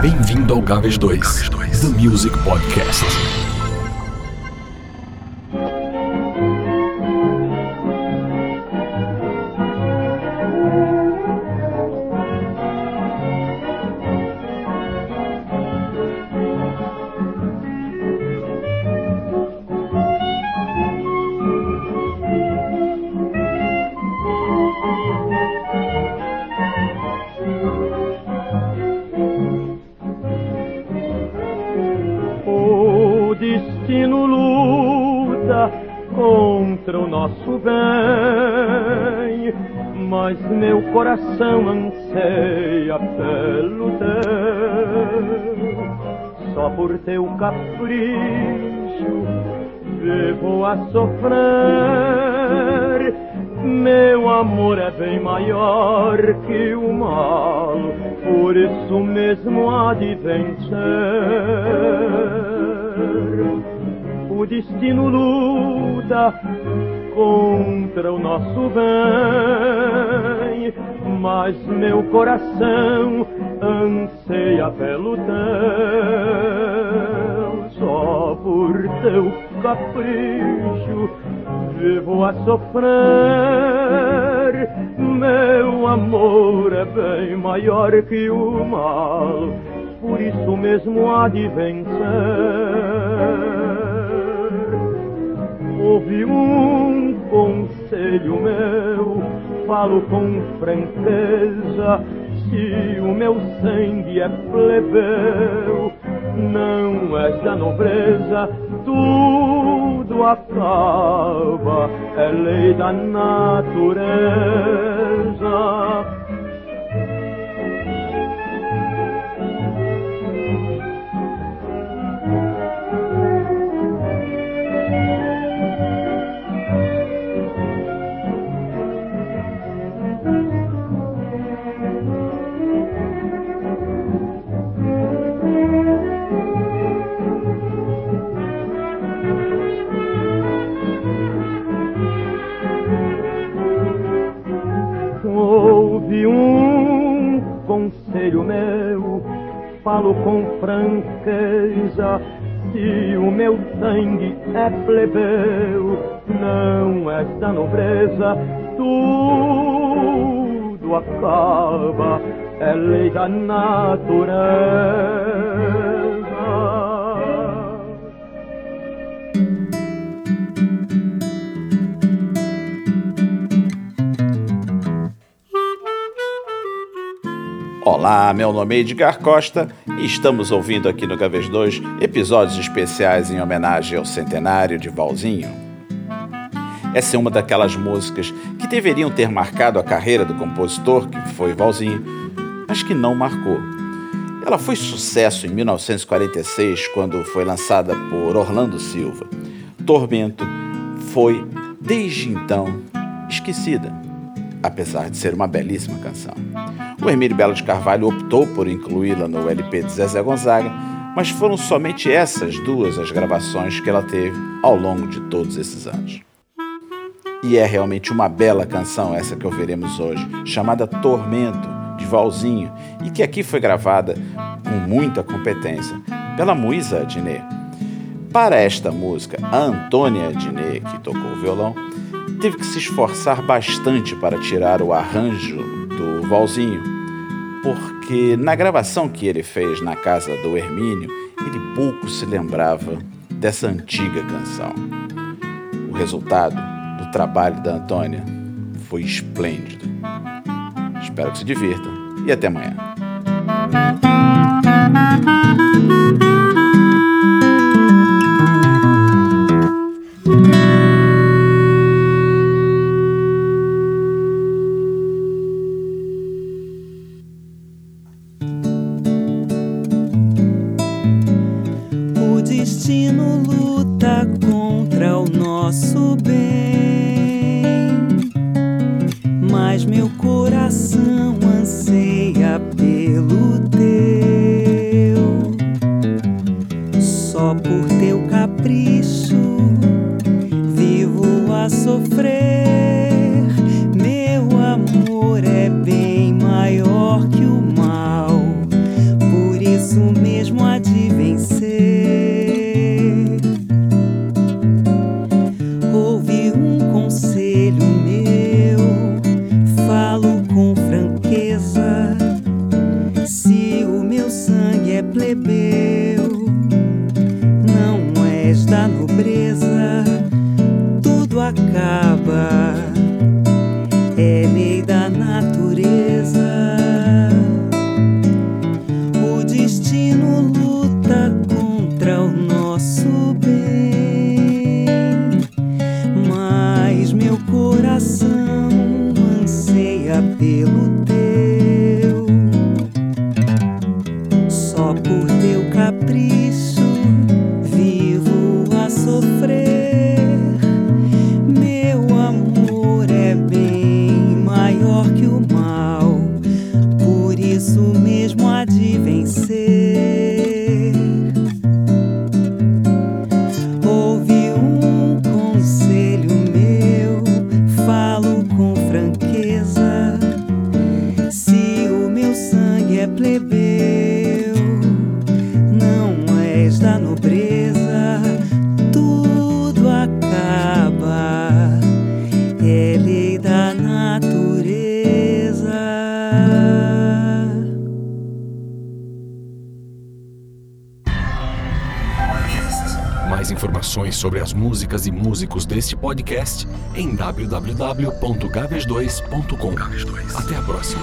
Bem-vindo ao Gaves 2, The Music Podcast. Nosso bem, mas meu coração anseia pelo teu. Só por teu capricho vivo a sofrer. Meu amor é bem maior que o mal, por isso mesmo há de vencer. O destino luta contra o nosso bem, mas meu coração anseia pelo teu, só por teu capricho vivo a sofrer. Meu amor é bem maior que o mal, por isso mesmo há de vencer. Houve um conselho meu, falo com franqueza. Se o meu sangue é plebeu, não és da nobreza, tudo acaba, é lei da natureza. Conselho meu, falo com franqueza. Se o meu sangue é plebeu, não és da nobreza, tudo acaba, é lei da natureza. Olá, meu nome é Edgar Costa e estamos ouvindo aqui no Gaves 2 episódios especiais em homenagem ao centenário de Valzinho. Essa é uma daquelas músicas que deveriam ter marcado a carreira do compositor, que foi Valzinho, mas que não marcou. Ela foi sucesso em 1946, quando foi lançada por Orlando Silva. Tormento foi, desde então, esquecida, apesar de ser uma belíssima canção. O Hermílio Belo de Carvalho optou por incluí-la no LP de Zezé Gonzaga, mas foram somente essas duas as gravações que ela teve ao longo de todos esses anos. E é realmente uma bela canção essa que ouviremos hoje, chamada Tormento, de Valzinho, e que aqui foi gravada com muita competência pela Muísa Adnet. Para esta música, a Antônia Adnet, que tocou o violão, teve que se esforçar bastante para tirar o arranjo do Valzinho, porque na gravação que ele fez na casa do Hermínio, ele pouco se lembrava dessa antiga canção. O resultado do trabalho da Antônia foi esplêndido. Espero que se divirtam e até amanhã. mas meu coração anseia pelo teu. Só por teu capricho vivo a sofrer. nobreza, tudo acaba. É lei da natureza. O destino luz. Plebeu, não és da nobreza, tudo acaba. É lei da natureza. Mais informações sobre as músicas e músicos deste podcast em www.gaves2.com. Até a próxima.